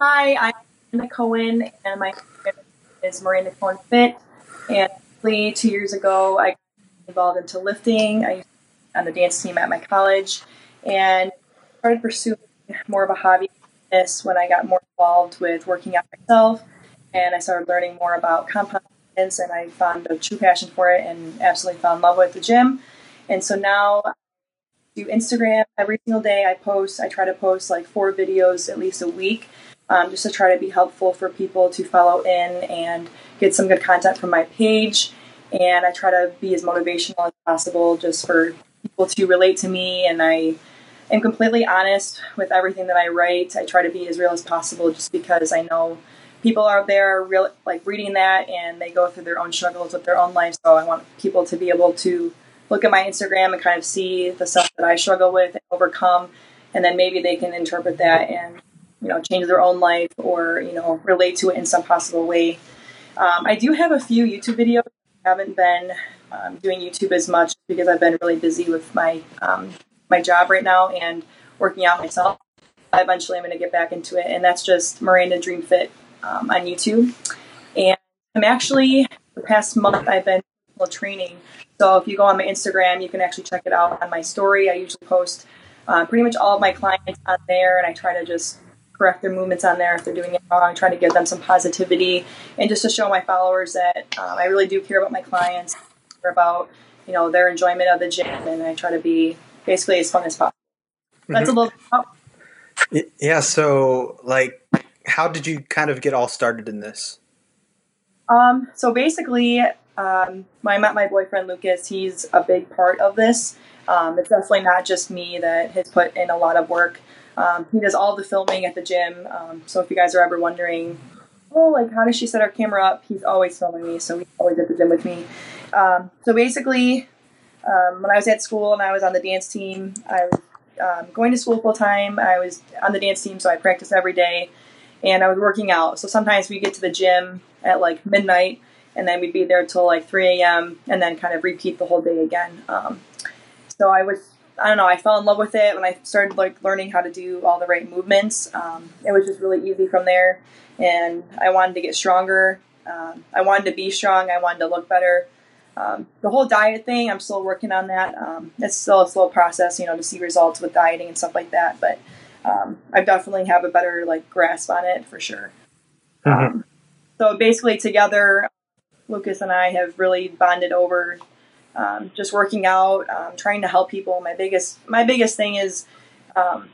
Hi, I'm Miranda Cohen, and my name is Miranda Cohen Fit. And two years ago, I got involved into lifting. I on the dance team at my college, and started pursuing more of a hobby this when I got more involved with working out myself, and I started learning more about compound movements, and I found a true passion for it, and absolutely fell in love with the gym. And so now do Instagram every single day. I post. I try to post like four videos at least a week, um, just to try to be helpful for people to follow in and get some good content from my page. And I try to be as motivational as possible, just for people to relate to me. And I am completely honest with everything that I write. I try to be as real as possible, just because I know people out there real like reading that and they go through their own struggles with their own life. So I want people to be able to look at my Instagram and kind of see the stuff that I struggle with and overcome, and then maybe they can interpret that and you know change their own life or you know relate to it in some possible way. Um, I do have a few YouTube videos. I haven't been um, doing YouTube as much because I've been really busy with my um, my job right now and working out myself. Eventually, I'm going to get back into it, and that's just Miranda Dream Fit um, on YouTube. And I'm actually the past month I've been training. So if you go on my Instagram, you can actually check it out on my story. I usually post uh, pretty much all of my clients on there, and I try to just correct their movements on there if they're doing it wrong. Try to give them some positivity, and just to show my followers that um, I really do care about my clients, care about you know their enjoyment of the gym, and I try to be basically as fun as possible. That's mm-hmm. a little. Oh. Yeah. So, like, how did you kind of get all started in this? Um. So basically, um, I met my boyfriend Lucas. He's a big part of this. Um, it's definitely not just me that has put in a lot of work. Um, he does all the filming at the gym. Um, so if you guys are ever wondering, oh, like how does she set our camera up? He's always filming me, so he's always at the gym with me. Um, so basically, um, when I was at school and I was on the dance team, I was um, going to school full time. I was on the dance team, so I practiced every day, and I was working out. So sometimes we get to the gym at like midnight, and then we'd be there till like 3 a.m. and then kind of repeat the whole day again. Um, so I was, I don't know, I fell in love with it when I started like learning how to do all the right movements. Um, it was just really easy from there, and I wanted to get stronger. Um, I wanted to be strong. I wanted to look better. Um, the whole diet thing, I'm still working on that. Um, it's still a slow process, you know, to see results with dieting and stuff like that. But um, I definitely have a better like grasp on it for sure. Mm-hmm. Um, so basically, together, Lucas and I have really bonded over um, just working out, um, trying to help people. My biggest my biggest thing is,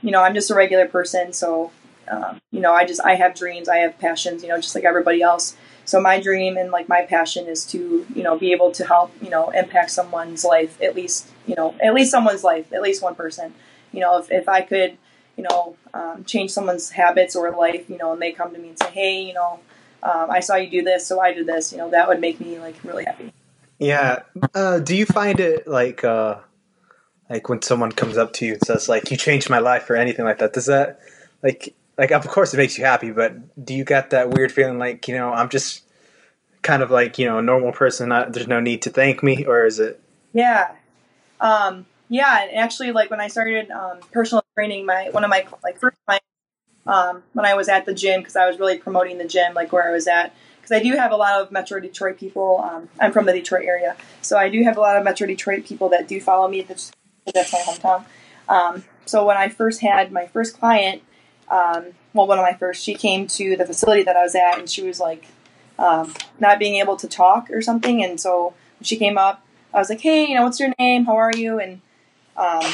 you know, I'm just a regular person, so you know, I just I have dreams, I have passions, you know, just like everybody else so my dream and like my passion is to you know be able to help you know impact someone's life at least you know at least someone's life at least one person you know if, if i could you know um, change someone's habits or life you know and they come to me and say hey you know um, i saw you do this so i did this you know that would make me like really happy yeah uh, do you find it like uh like when someone comes up to you and says like you changed my life or anything like that does that like like of course it makes you happy, but do you get that weird feeling like you know I'm just kind of like you know a normal person? Not, there's no need to thank me, or is it? Yeah, um, yeah. And actually, like when I started um, personal training, my one of my like first clients um, when I was at the gym because I was really promoting the gym, like where I was at. Because I do have a lot of Metro Detroit people. Um, I'm from the Detroit area, so I do have a lot of Metro Detroit people that do follow me. That's, that's my hometown. Um, so when I first had my first client, um, well, one of my first, she came to the facility that I was at, and she was like um, not being able to talk or something. And so when she came up, I was like, "Hey, you know, what's your name? How are you?" And um,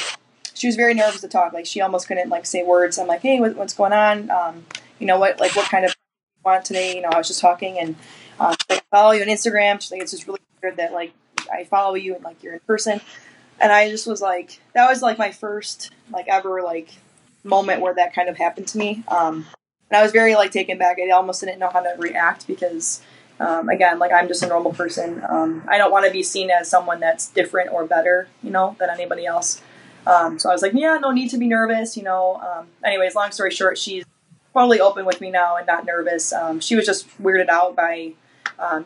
she was very nervous to talk. Like she almost couldn't like say words. I'm like, "Hey, what, what's going on? Um, you know what? Like, what kind of want today?" You know, I was just talking, and um, follow you on Instagram. She's like, "It's just really weird that like I follow you and like you're in person." And I just was like, that was like my first like ever like moment where that kind of happened to me. Um, and I was very like taken back. I almost didn't know how to react because, um, again, like I'm just a normal person. Um, I don't want to be seen as someone that's different or better, you know, than anybody else. Um, so I was like, yeah, no need to be nervous, you know. Um, anyways, long story short, she's totally open with me now and not nervous. Um, she was just weirded out by,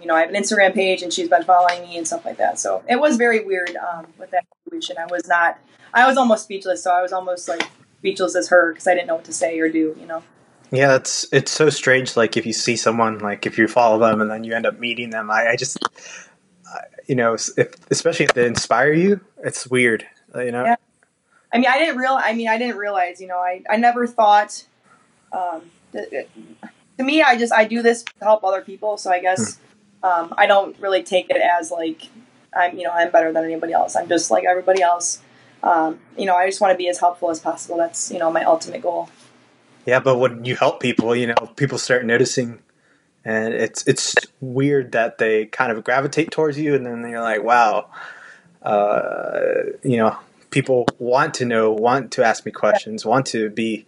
you know, I have an Instagram page and she's been following me and stuff like that. So it was very weird with that situation. I was not, I was almost speechless. So I was almost like speechless as her because I didn't know what to say or do, you know. Yeah, it's it's so strange. Like if you see someone, like if you follow them and then you end up meeting them, I, I just, I, you know, if, especially if they inspire you, it's weird. You know. Yeah. I mean, I didn't real. I mean, I didn't realize. You know, I I never thought. Um, it, to me, I just I do this to help other people. So I guess um, I don't really take it as like I'm. You know, I'm better than anybody else. I'm just like everybody else. Um, you know, I just want to be as helpful as possible. That's you know my ultimate goal. Yeah, but when you help people, you know, people start noticing, and it's it's weird that they kind of gravitate towards you, and then you're like, wow, uh, you know, people want to know, want to ask me questions, want to be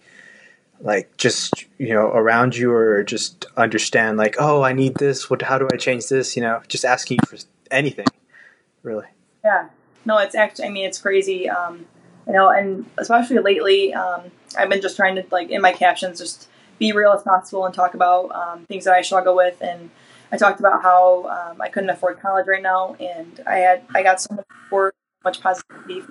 like just you know around you or just understand like oh i need this. What how do i change this? You know just asking for anything really. Yeah. No it's actually i mean it's crazy um you know and especially lately um i've been just trying to like in my captions just be real as possible and talk about um, things that i struggle with. And i talked about how um, i couldn't afford college right now and i had i got so much support much positivity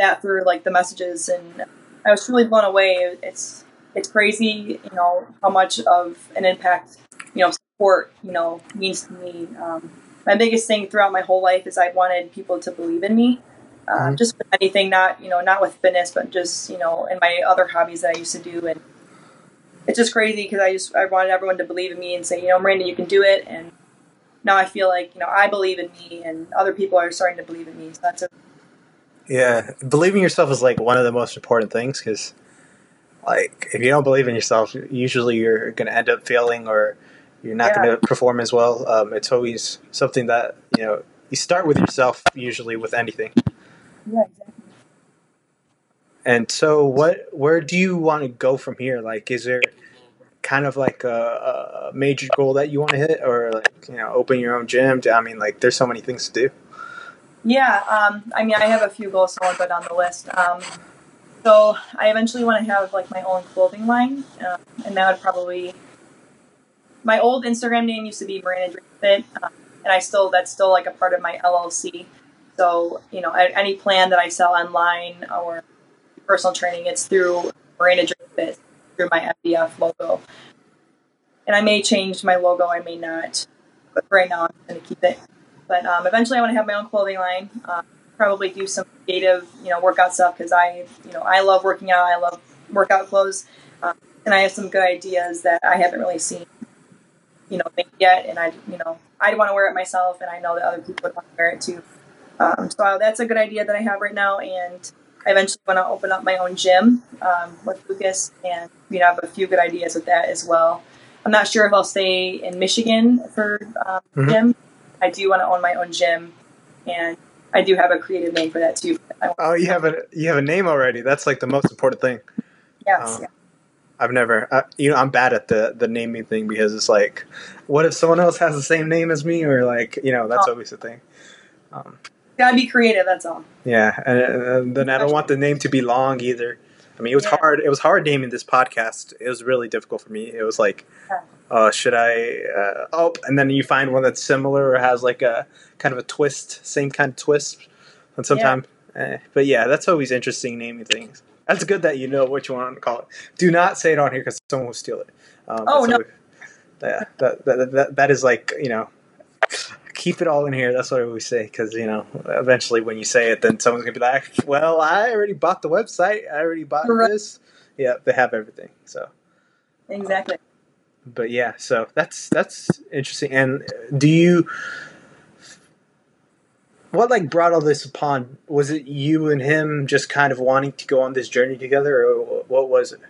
that through like the messages. And i was truly blown away. It's it's crazy, you know, how much of an impact, you know, support, you know, means to me. Um, my biggest thing throughout my whole life is I wanted people to believe in me. Uh, mm-hmm. Just with anything, not you know, not with fitness, but just you know, in my other hobbies that I used to do, and it's just crazy because I just I wanted everyone to believe in me and say, you know, Miranda, you can do it, and now I feel like you know I believe in me, and other people are starting to believe in me. So that's a yeah, believing yourself is like one of the most important things because like if you don't believe in yourself, usually you're going to end up failing or you're not yeah. going to perform as well. Um, it's always something that you know you start with yourself usually with anything. Yeah, exactly. And so, what? Where do you want to go from here? Like, is there kind of like a, a major goal that you want to hit, or like you know, open your own gym? I mean, like, there's so many things to do. Yeah, um, I mean, I have a few goals so I'll go down the list. Um, so I eventually want to have like my own clothing line, uh, and that would probably my old Instagram name used to be Miranda Dream Fit, uh, and I still that's still like a part of my LLC. So you know, any plan that I sell online or personal training, it's through Miranda Dream Fit through my MDF logo. And I may change my logo, I may not, but right now I'm going to keep it. But um, eventually, I want to have my own clothing line. Uh, probably do some creative, you know, workout stuff because I, you know, I love working out. I love workout clothes, um, and I have some good ideas that I haven't really seen, you know, yet. And I, you know, I'd want to wear it myself, and I know that other people would want to wear it too. Um, so that's a good idea that I have right now, and I eventually want to open up my own gym um, with Lucas, and you know, I have a few good ideas with that as well. I'm not sure if I'll stay in Michigan for um, mm-hmm. gym. I do want to own my own gym, and I do have a creative name for that too. Oh, you have a you have a name already. That's like the most important thing. Yes. Um, yeah. I've never, uh, you know, I'm bad at the the naming thing because it's like, what if someone else has the same name as me, or like, you know, that's oh. always the thing. Um, Gotta be creative. That's all. Yeah, and, and then I don't want the name to be long either. I mean, it was yeah. hard. It was hard naming this podcast. It was really difficult for me. It was like, yeah uh, should I? Uh, oh, and then you find one that's similar or has like a kind of a twist, same kind of twist. And sometimes, yeah. Eh, but yeah, that's always interesting naming things. That's good that you know what you want to call it. Do not say it on here because someone will steal it. Um, oh no. Always, yeah, that, that, that, that is like you know, keep it all in here. That's what I always say because you know, eventually when you say it, then someone's gonna be like, "Well, I already bought the website. I already bought right. this." Yeah, they have everything. So exactly. Um, but yeah, so that's that's interesting. And do you what like brought all this upon? Was it you and him just kind of wanting to go on this journey together, or what was it?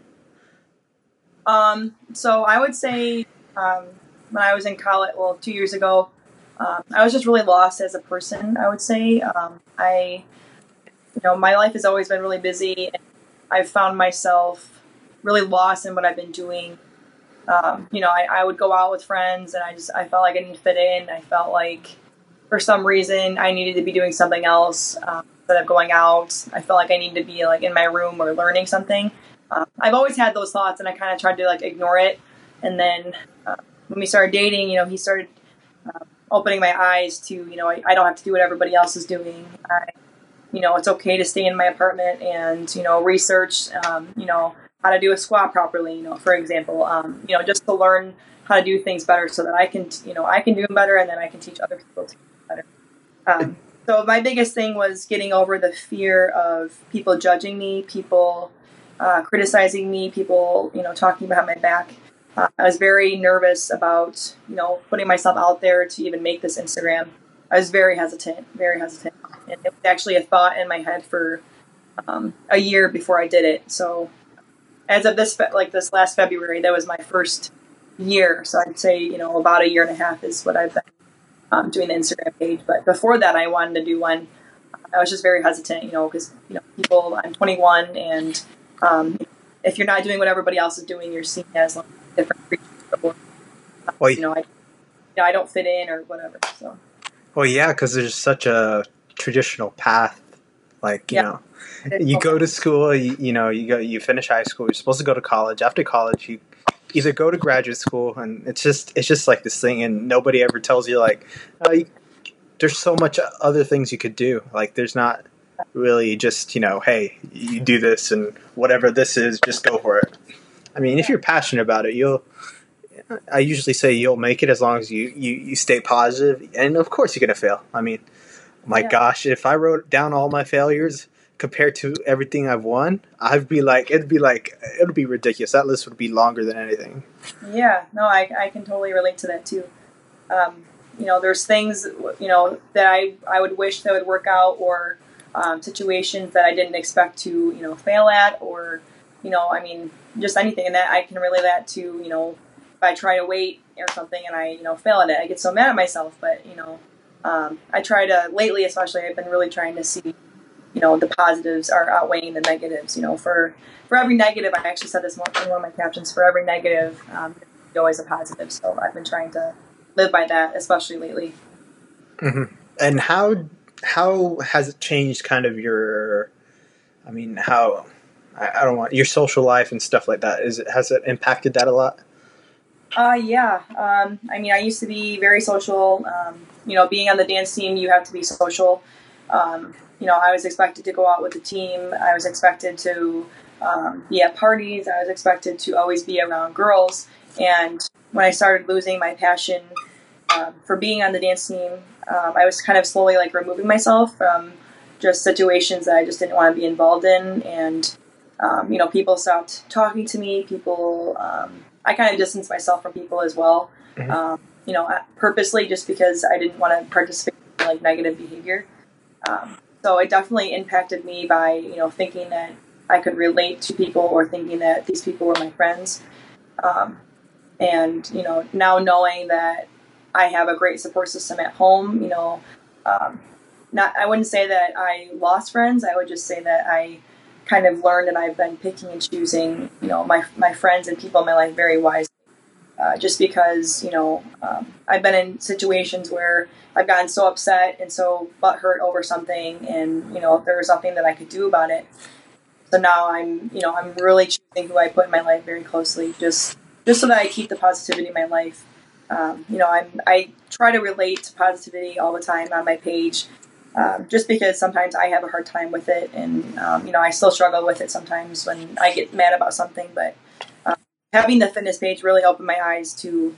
Um, so I would say um, when I was in college, well, two years ago, um, I was just really lost as a person. I would say um, I, you know, my life has always been really busy, and I've found myself really lost in what I've been doing um, you know, I, I would go out with friends and I just, I felt like I didn't fit in. I felt like for some reason I needed to be doing something else um, instead of going out. I felt like I needed to be like in my room or learning something. Uh, I've always had those thoughts and I kind of tried to like ignore it. And then uh, when we started dating, you know, he started uh, opening my eyes to, you know, I, I, don't have to do what everybody else is doing. I, you know, it's okay to stay in my apartment and, you know, research, um, you know, how to do a squat properly. You know, for example, um, you know, just to learn how to do things better so that I can, you know, I can do them better, and then I can teach other people to do better. Um, so my biggest thing was getting over the fear of people judging me, people uh, criticizing me, people, you know, talking behind my back. Uh, I was very nervous about, you know, putting myself out there to even make this Instagram. I was very hesitant, very hesitant. And it was actually a thought in my head for um, a year before I did it. So as of this, like this last February, that was my first year. So I'd say, you know, about a year and a half is what I've been um, doing the Instagram page. But before that, I wanted to do one. I was just very hesitant, you know, because, you know, people, I'm 21 and um, if you're not doing what everybody else is doing, you're seen as like different creatures. Or, well, oh, you know, I, you know, I don't fit in or whatever. So. Well, yeah, because there's such a traditional path. Like you yeah. know, you go to school. You, you know, you go. You finish high school. You're supposed to go to college. After college, you either go to graduate school, and it's just it's just like this thing, and nobody ever tells you like, uh, oh, you, there's so much other things you could do. Like there's not really just you know, hey, you do this and whatever this is, just go for it. I mean, if you're passionate about it, you'll. I usually say you'll make it as long as you, you, you stay positive, and of course you're gonna fail. I mean, my yeah. gosh, if I wrote down all my failures compared to everything I've won, I'd be like, it'd be like, it'd be ridiculous. That list would be longer than anything. Yeah, no, I, I can totally relate to that too. Um, you know, there's things, you know, that I, I would wish that would work out or um, situations that I didn't expect to, you know, fail at or, you know, I mean, just anything. And that I can relate that to, you know, if I try to wait or something and I, you know, fail at it, I get so mad at myself. But, you know, um, I try to, lately especially, I've been really trying to see, you know, the positives are outweighing the negatives. You know, for, for every negative, I actually said this in one of my captions, for every negative, um, always a positive. So I've been trying to live by that, especially lately. Mm-hmm. And how how has it changed kind of your i mean how I, I, don't want your social life and stuff like that is it has it impacted that a lot? Uh yeah um i mean i used to be very social um you know being on the dance team you have to be social. Um you know i was expected to go out with the team i was expected to um, be at parties i was expected to always be around girls. And when i started losing my passion um, for being on the dance team um, I was kind of slowly like removing myself from just situations that I just didn't want to be involved in, and um, you know, people stopped talking to me. People, um, I kind of distanced myself from people as well. Mm-hmm. Um, you know, purposely just because I didn't want to participate in like negative behavior. Um, so it definitely impacted me by you know thinking that I could relate to people or thinking that these people were my friends. Um, and you know, now knowing that I have a great support system at home. You know, um, not I wouldn't say that I lost friends. I would just say that I kind of learned and I've been picking and choosing, you know, my my friends and people in my life very wisely. Uh, just because you know um, I've been in situations where I've gotten so upset and so butthurt over something, and you know there was nothing that I could do about it. So now I'm, you know, I'm really choosing who I put in my life very closely, just just so that I keep the positivity in my life um, you know, I'm, I try to relate to positivity all the time on my page, um, just because sometimes I have a hard time with it, and um, you know, I still struggle with it sometimes when I get mad about something. But um, having the fitness page really opened my eyes to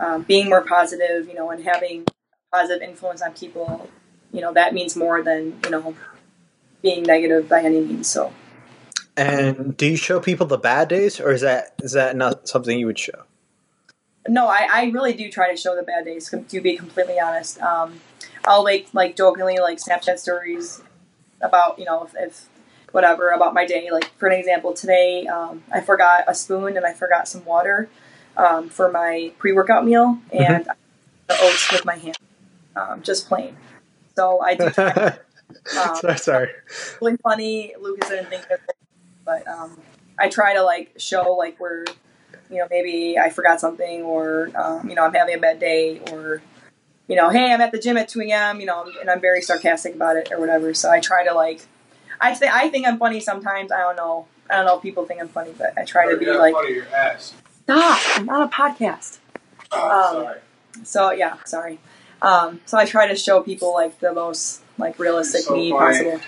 um, being more positive, you know, and having positive influence on people. You know, that means more than you know being negative by any means. So. And do you show people the bad days, or is that is that not something you would show? no, I, I really do try to show the bad days. To be completely honest, um, I'll like like jokingly like Snapchat stories about you know if, if, whatever about my day. Like for an example, today um, I forgot a spoon and I forgot some water um, for my pre workout meal, mm-hmm. and mm-hmm. the oats with my hand, um, just plain. So I do. Try, um, sorry, sorry. Really funny. Lucas didn't think of it, but um, I try to like show like where you know, maybe I forgot something or, um, you know, I'm having a bad day or, you know, hey, I'm at the gym at 2 a.m., you know, and I'm very sarcastic about it or whatever. So I try to like, I say, I think I'm funny sometimes. I don't know. I don't know if people think I'm funny, but I try to be like, funny, your ass. stop, I'm on a podcast. Oh, um, sorry. So yeah, sorry. Um, so I try to show people like the most like realistic so me funny. possible.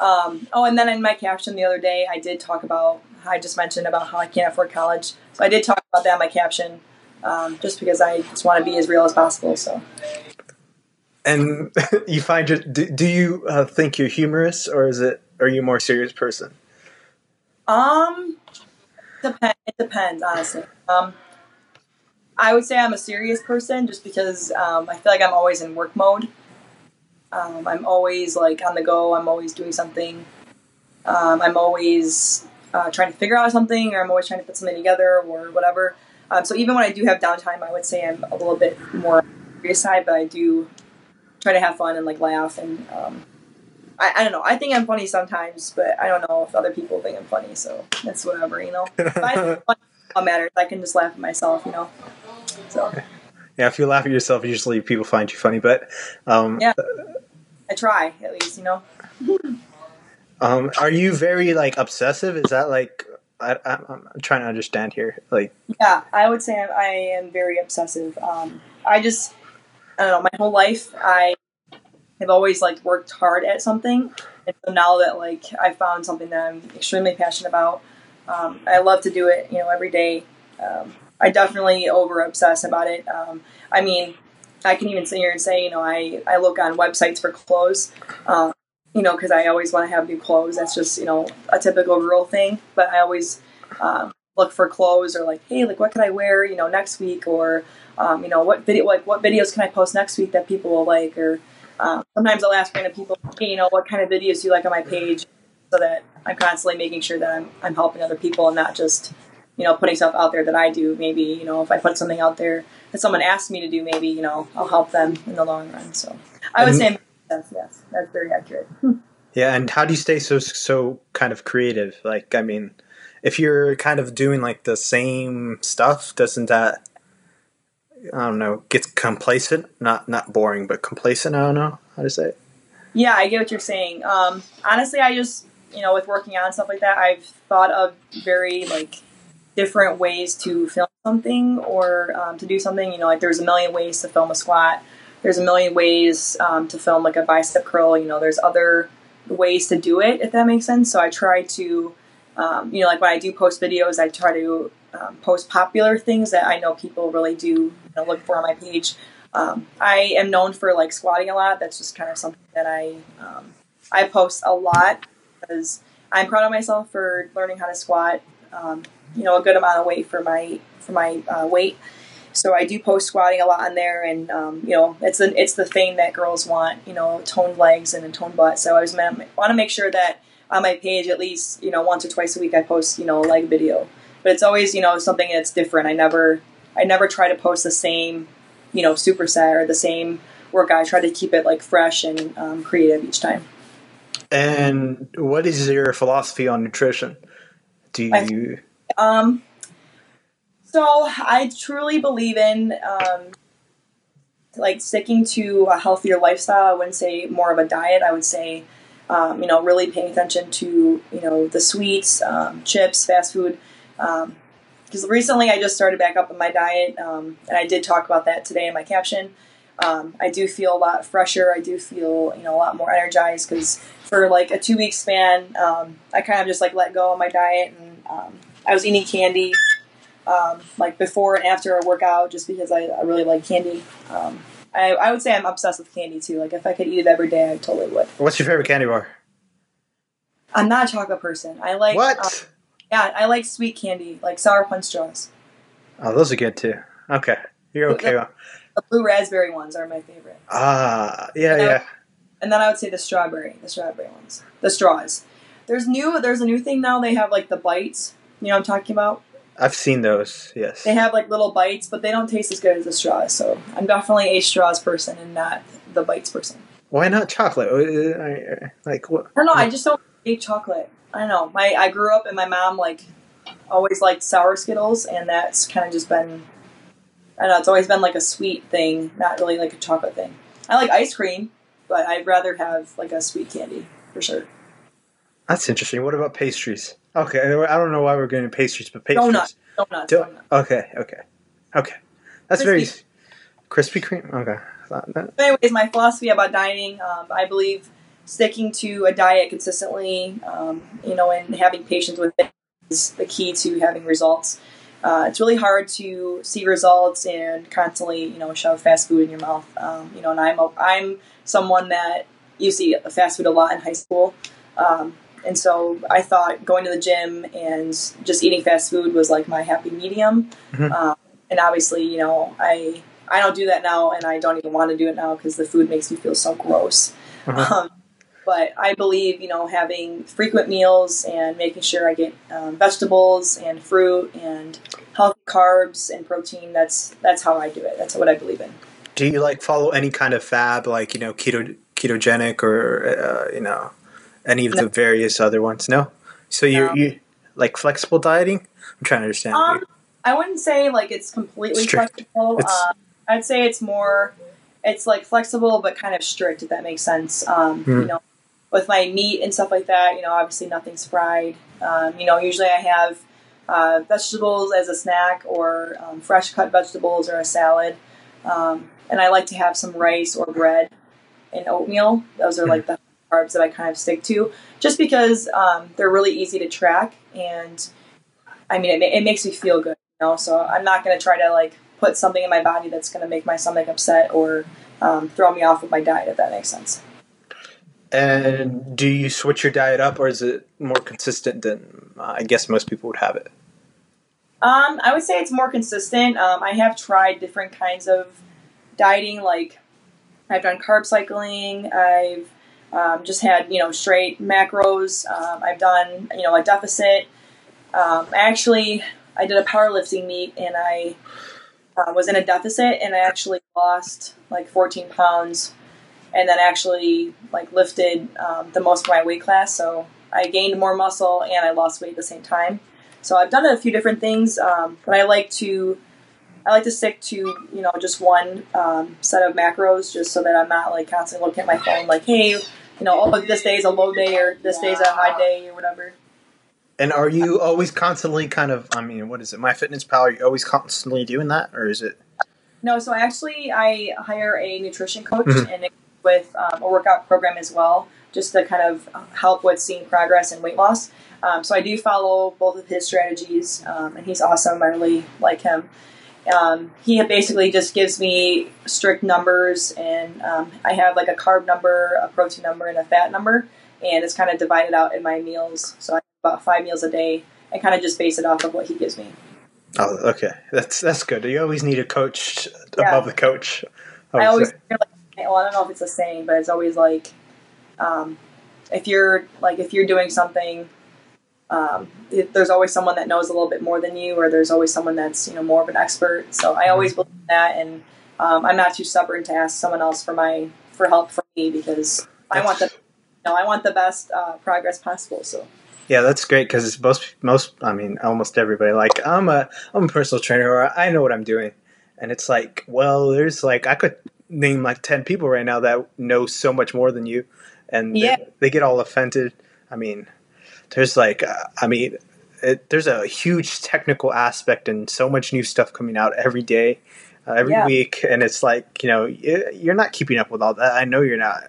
Um, oh, and then in my caption the other day, I did talk about. I just mentioned about how I can't afford college, so I did talk about that in my caption, um, just because I just want to be as real as possible. So And you find it? Do, do you uh, think you're humorous, or is it? Are you a more serious person? Um, depend. It depends, honestly. Um, I would say I'm a serious person just because um, I feel like I'm always in work mode. Um, I'm always like on the go. I'm always doing something. Um, I'm always uh, trying to figure out something, or I'm always trying to put something together, or whatever. Um, so even when I do have downtime, I would say I'm a little bit more on serious side, but I do try to have fun and like laugh and um, I, I don't know. I think I'm funny sometimes, but I don't know if other people think I'm funny. So that's whatever, you know. If I think I'm funny, it matters. I can just laugh at myself, you know. So Yeah, if you laugh at yourself, usually people find you funny. But um, Yeah. I try at least, you know. um, are you very like obsessive? Is that like I, I'm trying to understand here? Like, Yeah, I would say I'm, I am very obsessive. Um, I just I don't know. My whole life, I have always like worked hard at something, and so now that like I found something that I'm extremely passionate about, um, I love to do it. You know, every day. Um, I definitely over obsess about it. Um, I mean, I can even sit here and say, you know, I I look on websites for clothes. Um, you know, because I always want to have new clothes. That's just you know a typical girl thing. But I always um, look for clothes or like, hey, like what can I wear, you know, next week or um, you know what video like what videos can I post next week that people will like or um, sometimes I'll ask random people, hey, you know, what kind of videos do you like on my page, so that I'm constantly making sure that I'm I'm helping other people and not just you know putting stuff out there that I do. Maybe you know if I put something out there that someone asks me to do, maybe you know I'll help them in the long run. So I would say yes, yes, that's very accurate. yeah, and how do you stay so so kind of creative? Like, I mean, if you're kind of doing like the same stuff, doesn't that I don't know get complacent? Not not boring, but complacent. I don't know how to say it. Yeah, I get what you're saying. Um, honestly, I just you know with working on stuff like that, I've thought of very like different ways to film something or um, to do something. You know, like there's a million ways to film a squat. There's a million ways um, to film like a bicep curl. You know, there's other ways to do it if that makes sense. So I try to, um, you know, like when I do post videos, I try to um, post popular things that I know people really do you know, look for on my page. Um, I am known for like squatting a lot. That's just kind of something that I um, I post a lot because I'm proud of myself for learning how to squat. Um, you know, a good amount of weight for my for my uh, weight. So I do post squatting a lot on there, and um, you know, it's the it's the thing that girls want. You know, toned legs and a toned butt. So I was want to make sure that on my page at least you know once or twice a week I post you know a leg video. But it's always you know something that's different. I never I never try to post the same you know superset or the same workout. I try to keep it like fresh and um, creative each time. And what is your philosophy on nutrition? Do I- you? Um, so I truly believe in um, like sticking to a healthier lifestyle. I wouldn't say more of a diet. I would say, um, you know, really paying attention to you know the sweets, um, chips, fast food. Because recently I just started back up on my diet, um, and I did talk about that today in my caption. Um, I do feel a lot fresher. I do feel you know a lot more energized because for like a two week span, um, I kind of just like let go of my diet and um, I was eating candy um, like before and after a workout just because I, I really like candy. Um, I, I would say I'm obsessed with candy too. Like if I could eat it every day, I totally would. What's your favorite candy bar? I'm not a chocolate person. I like What? uh, yeah, I like sweet candy, like sour punch straws. oh, those are good too. Okay, you're okay. The blue raspberry ones are my favorite. Ah, yeah, No. yeah. And then I would say the strawberry, the strawberry ones, the straws. There's new. There's a new thing now. They have like the bites. You know what I'm talking about? I've seen those. Yes. They have like little bites, but they don't taste as good as the straws. So I'm definitely a straws person and not the bites person. Why not chocolate? Uh, uh, Like what? I don't know. I just don't eat chocolate. I don't know. My I grew up and my mom like always liked sour Skittles, and that's kind of just been. I don't know. It's always been like a sweet thing, not really like a chocolate thing. I like ice cream, but I'd rather have like a sweet candy for sure. That's interesting. What about pastries? Okay, I don't know why we're getting pastries, but pastries. Donut, donuts, Do- donuts. okay, okay, okay. That's Krispy- very Krispy Kreme. Okay. That- anyways, my philosophy about dieting, um, I believe sticking to a diet consistently, um, you know, and having patience with it is the key to having results. Uh, it's really hard to see results and constantly, you know, shove fast food in your mouth. Um, you know, and I'm a, I'm someone that used to eat fast food a lot in high school, um, and so I thought going to the gym and just eating fast food was like my happy medium. Mhm. Um, and obviously, you know, I I don't do that now, and I don't even want to do it now because the food makes me feel so gross. Uh-huh. Um, but I believe, you know, having frequent meals and making sure I get um, vegetables and fruit and healthy carbs and protein. That's that's how I do it. That's what I believe in. Do you like follow any kind of fab, like you know, keto ketogenic or uh, you know, any of the various other ones? No. So you No. you like flexible dieting? I'm trying to understand. Um, you. I wouldn't say like it's completely Strict. flexible. It's- Uh, I'd say it's more, it's like flexible but kind of strict, if that makes sense. Um, Hmm. You know, with my meat and stuff like that, you know, obviously nothing's fried. Um, you know, usually I have uh, vegetables as a snack or um, fresh cut vegetables or a salad. Um, and I like to have some rice or bread and oatmeal. Those are like the carbs that I kind of stick to, just because um, they're really easy to track and I mean, it, it makes me feel good, you know. So I'm not going to try to like put something in my body that's going to make my stomach upset or um, throw me off of my diet, if that makes sense. And do you switch your diet up, or is it more consistent than uh, I guess most people would have it? Um, I would say it's more consistent. Um, I have tried different kinds of dieting, like I've done carb cycling. I've um, just had you know straight macros. Um, I've done you know a deficit. Um, actually I did a powerlifting meet and I uh, was in a deficit and I actually lost like 14 pounds and then actually like lifted um, the most of my weight class. So I gained more muscle and I lost weight at the same time. So I've done a few different things, um, but I like to I like to stick to you know just one um, set of macros, just so that I'm not like constantly looking at my phone, like hey, you know, oh this day is a low day or this day is a high day or whatever. And are you always constantly kind of? I mean, what is it? My Fitness Pal? Are you always constantly doing that, or is it? No, so actually, I hire a nutrition coach Mhm. and with um, a workout program as well, just to kind of help with seeing progress and weight loss. Um, so I do follow both of his strategies, um, and he's awesome. I really like him. Um, he basically just gives me strict numbers, and um, I have like a carb number, a protein number, and a fat number, and it's kind of divided out in my meals. So I have about five meals a day, and kind of just base it off of what he gives me. Oh, okay. That's that's good. You always need a coach Yeah. above the coach. I would always like, well, I don't know if it's a saying, but it's always like, um, if you're like if you're doing something, um, it, there's always someone that knows a little bit more than you, or there's always someone that's you know more of an expert. So I always believe in that, and um, I'm not too stubborn to ask someone else for my for help for me because I want the you know I want the best uh, progress possible. So Yeah, that's great because most most I mean almost everybody like I'm a I'm a personal trainer or I know what I'm doing, and it's like well there's like I could name like ten people right now that know so much more than you, and Yeah. they, they get all offended. I mean, there's like uh, I mean. It, there's a huge technical aspect and so much new stuff coming out every day, uh, every Yeah. week, and it's like you know you're not keeping up with all that. I know you're not.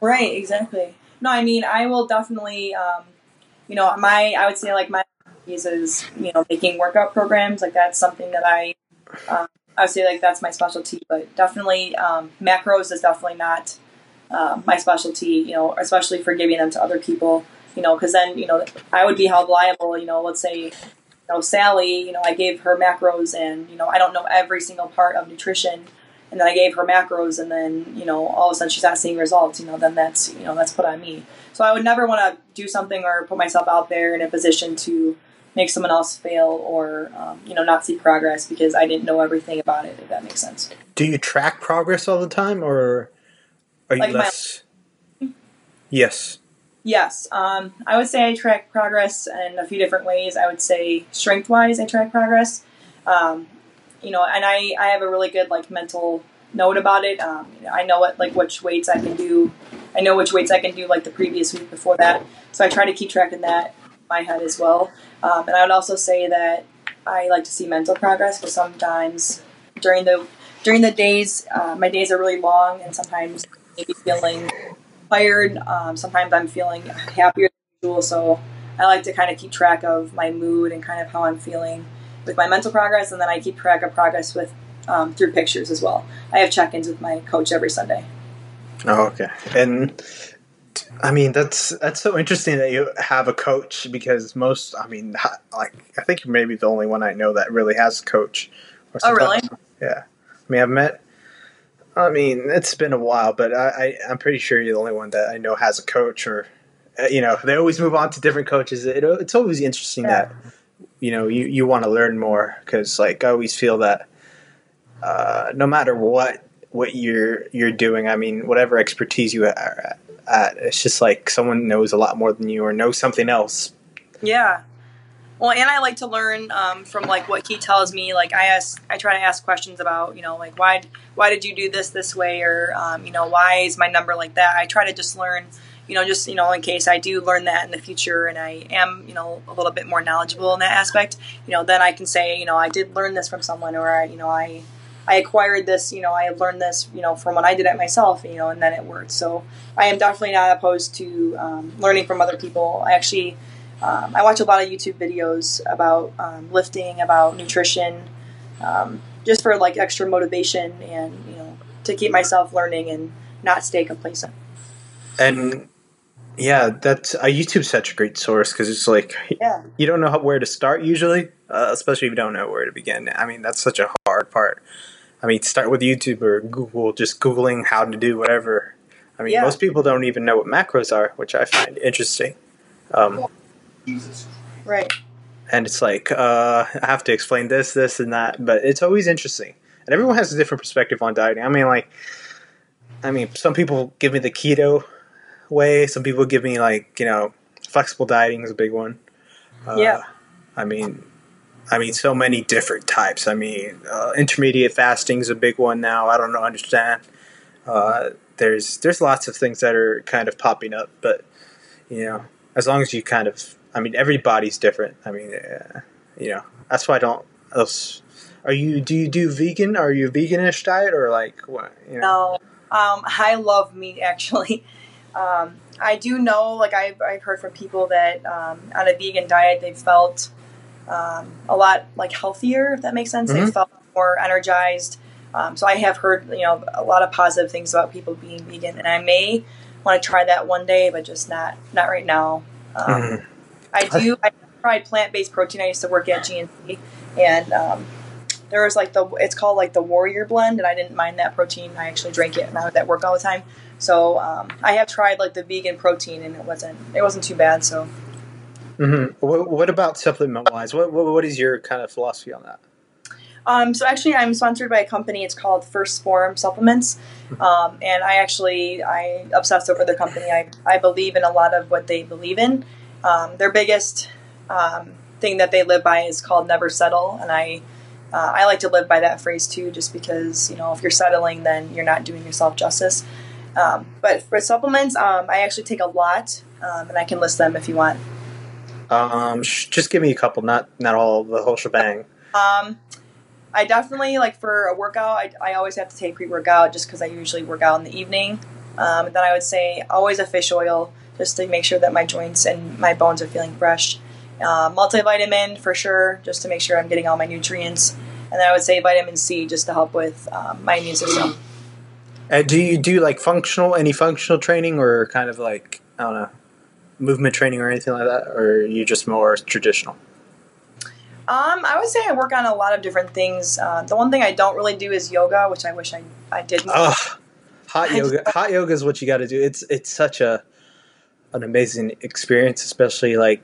Right, exactly. No, I mean, I will definitely, um, you know, my, I would say like my is, you know, making workout programs. Like that's something that I, um, I would say like that's my specialty, but definitely, um, macros is definitely not, uh, my specialty, you know, especially for giving them to other people, you know, cause then, you know, I would be held liable, you know, let's say, you know, Sally, you know, I gave her macros and, you know, I don't know every single part of nutrition and then I gave her macros, and then you know all of a sudden she's not seeing results. You know, then that's you know that's put on me. So I would never want to do something or put myself out there in a position to make someone else fail or um, you know not see progress because I didn't know everything about it. If that makes sense. Do you track progress all the time, or are you Like my- less? Yes. Yes, um, I would say I track progress in a few different ways. I would say strength wise, I track progress. Um, you know, and I, I have a really good like mental note about it. Um, I know what like which weights I can do. I know which weights I can do like the previous week before that. So I try to keep track of that in my head as well. Um, and I would also say that I like to see mental progress because sometimes during the during the days, uh, my days are really long, and sometimes maybe feeling tired. Um, sometimes I'm feeling happier than usual. So I like to kind of keep track of my mood and kind of how I'm feeling with my mental progress, and then I keep track of progress with um, through pictures as well. I have check-ins with my coach every Sunday. Oh, okay. And I mean, that's that's so interesting that you have a coach because most, I mean, like I think you're maybe the only one I know that really has a coach. Or Oh, really? Yeah. I mean, I've met. I mean, it's been a while, but I, I I'm pretty sure you're the only one that I know has a coach, or uh, you know, they always move on to different coaches. It, it's always interesting Yeah. that you know you you want to learn more because like I always feel that uh, no matter what what you're you're doing, I mean, whatever expertise you are at, at, it's just like someone knows a lot more than you or knows something else. Yeah. Well, and I like to learn um, from like what he tells me. Like I ask, I try to ask questions about, you know, like why why did you do this this way, or um, you know, why is my number like that? I try to just learn, you know, just you know, in case I do learn that in the future, and I am, you know, a little bit more knowledgeable in that aspect. You know, then I can say, you know, I did learn this from someone, or I, you know, I I acquired this, you know, I learned this, you know, from when I did it myself, you know, and then it worked. So I am definitely not opposed to um, learning from other people. I actually. Um, I watch a lot of YouTube videos about um, lifting, about nutrition, um, just for like extra motivation and you know to keep myself learning and not stay complacent. And yeah, that's uh, YouTube's such a great source because it's like Yeah, you don't know how, where to start usually, uh, especially if you don't know where to begin. I mean, that's such a hard part. I mean, start with YouTube or Google, just googling how to do whatever. I mean, Yeah. most people don't even know what macros are, which I find interesting. Um, Jesus. right. and it's like uh, I have to explain this, this, and that, but it's always interesting. And everyone has a different perspective on dieting. I mean, like, I mean, some people give me the keto way. Some people give me like, you know, flexible dieting is a big one. Uh, Yeah. I mean, I mean, so many different types. I mean, uh, intermediate fasting is a big one now. I don't know, understand. Uh, there's there's lots of things that are kind of popping up, but you know, as long as you kind of, I mean, everybody's different. I mean, uh, you know, that's why I don't. Else, are you do you do vegan? Are you a veganish diet or like what? You know? No, um, I love meat actually. Um, I do know, like I've, I've heard from people that um, on a vegan diet they felt um, a lot like healthier. If that makes sense, they Mhm. felt more energized. Um, so I have heard you know a lot of positive things about people being vegan, and I may want to try that one day, but just not not right now. Um, Mhm. I do. I tried plant based protein. I used to work at GNC, and um, there was like the it's called like the Warrior Blend, and I didn't mind that protein. I actually drank it, and I was at work all the time. So um, I have tried like the vegan protein, and it wasn't it wasn't too bad. So Mhm. What, what about supplement wise? What, what what is your kind of philosophy on that? Um, so actually, I'm sponsored by a company. It's called First Form Supplements, um, and I actually I obsess over their company. I, I believe in a lot of what they believe in. Um, their biggest um, thing that they live by is called never settle, and I uh, I like to live by that phrase too. Just because you know if you're settling, then you're not doing yourself justice. Um, but for supplements, um, I actually take a lot, um, and I can list them if you want. Um, sh- just give me a couple, not not all the whole shebang. Um, I definitely like for a workout. I, I always have to take pre workout just because I usually work out in the evening. Um, then I would say always a fish oil just to make sure that my joints and my bones are feeling fresh. Uh, multivitamin for sure, just to make sure I'm getting all my nutrients. And then I would say vitamin C just to help with um, my immune system. Do you do like functional any functional training or kind of like I don't know movement training or anything like that, or are you just more traditional? Um, I would say I work on a lot of different things. Uh, the one thing I don't really do is yoga, which I wish I, I did more. Ugh, hot yoga. Hot yoga is what you got to do. It's it's such a an amazing experience, especially like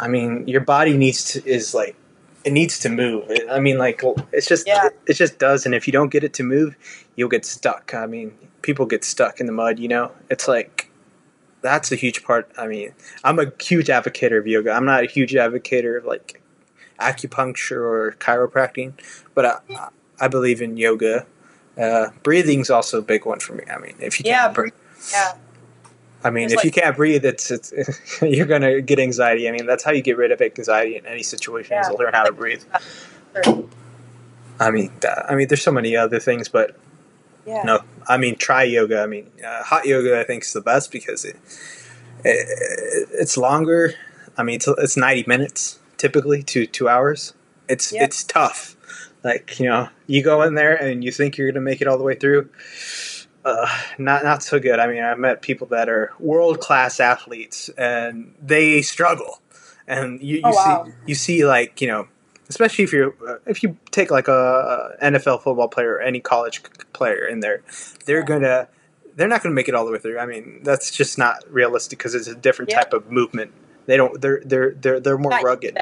I mean, your body needs to is like it needs to move. I mean, like it's just Yeah. it, it just does, and if you don't get it to move, you'll get stuck. I mean, people get stuck in the mud. You know, it's like that's a huge part. I mean, I'm a huge advocate of yoga. I'm not a huge advocate of like acupuncture or chiropractic, but I, I believe in yoga. Uh, breathing's also a big one for me. I mean, if you Yeah, can't breathe, Yeah. I mean, There's if like- you can't breathe, it's, it's you're gonna get anxiety. I mean, that's how you get rid of anxiety in any situation is Yeah. learn how to breathe. Sure. I mean, I mean, there's so many other things, but Yeah. no, I mean, try yoga. I mean, uh, hot yoga I think is the best because it, it it's longer. I mean, it's it's ninety minutes typically to two hours. It's it's tough. Like you know, you go in there and you think you're gonna make it all the way through. Uh, not not so good. I mean, I've met people that are world class athletes and they struggle, and you, you Oh, wow. see you see like you know, especially if you're uh, if you take like a, a NFL football player or any college player in there, they're Yeah. gonna they're not gonna make it all the way through. I mean, that's just not realistic because it's a different Yeah. type of movement. They don't. They're they're they're they're more Right. rugged.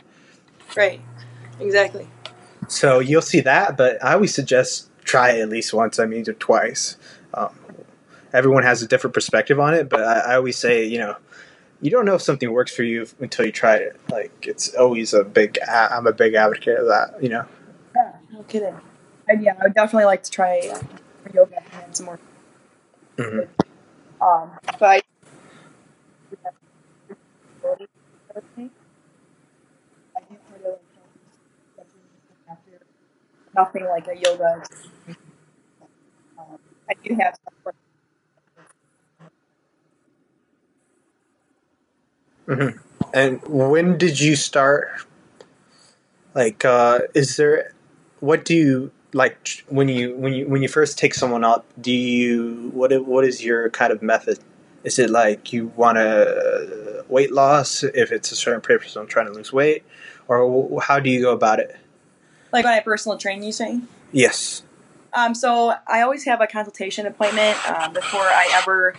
Right. Exactly. So you'll see that, but I always suggest try it at least once. I mean, or twice. Um, everyone has a different perspective on it, but I, I always say, you know, you don't know if something works for you until you try it. Like it's always a big. I'm a big advocate of that. You know. Yeah. No kidding. And yeah, I would definitely like to try uh, yoga and some more. Mhm. Um, but I. I do really Nothing like a yoga. I do have some hmm And when did you start? Like, uh, is there? What do you like tr- when you when you when you first take someone up? Do you what i- what is your kind of method? Is it like you want to weight loss if it's a certain person trying to lose weight, or wh- how do you go about it? like when I personal train. You saying? Yes. Um, so I always have a consultation appointment um, before I ever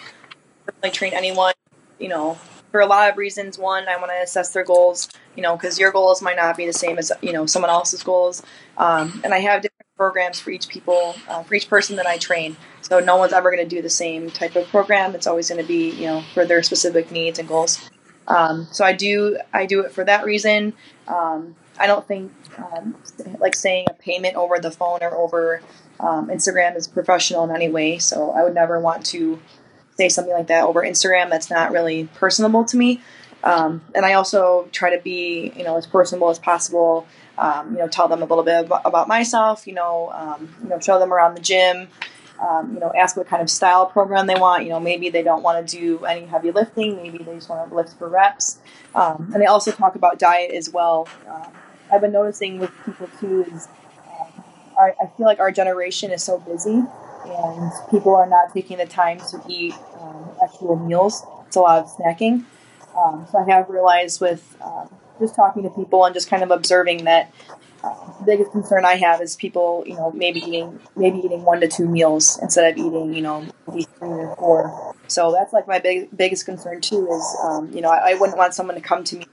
personally train anyone. You know, for a lot of reasons. One, I want to assess their goals. You know, because your goals might not be the same as you know someone else's goals. Um, and I have different programs for each people, uh, for each person that I train. So no one's ever going to do the same type of program. It's always going to be you know for their specific needs and goals. Um, so I do I do it for that reason. Um, I don't think um, like saying a payment over the phone or over um, Instagram is professional in any way. So I would never want to say something like that over Instagram. That's not really personable to me. Um, and I also try to be, you know, as personable as possible. Um, you know, tell them a little bit about, myself. You know, um, you know, show them around the gym. Um, you know, ask what kind of style program they want. You know, maybe they don't want to do any heavy lifting. Maybe they just want to lift for reps. Um, and they also talk about diet as well. Um, I've been noticing with people too is um, I feel like our generation is so busy and people are not taking the time to eat um, actual meals. It's a lot of snacking. Um, so I have realized with um, just talking to people and just kind of observing that uh, the biggest concern I have is people, you know, maybe eating maybe eating one to two meals instead of eating, you know, three or four. So that's like my big, biggest concern too. Is um, you know, I, I wouldn't want someone to come to me,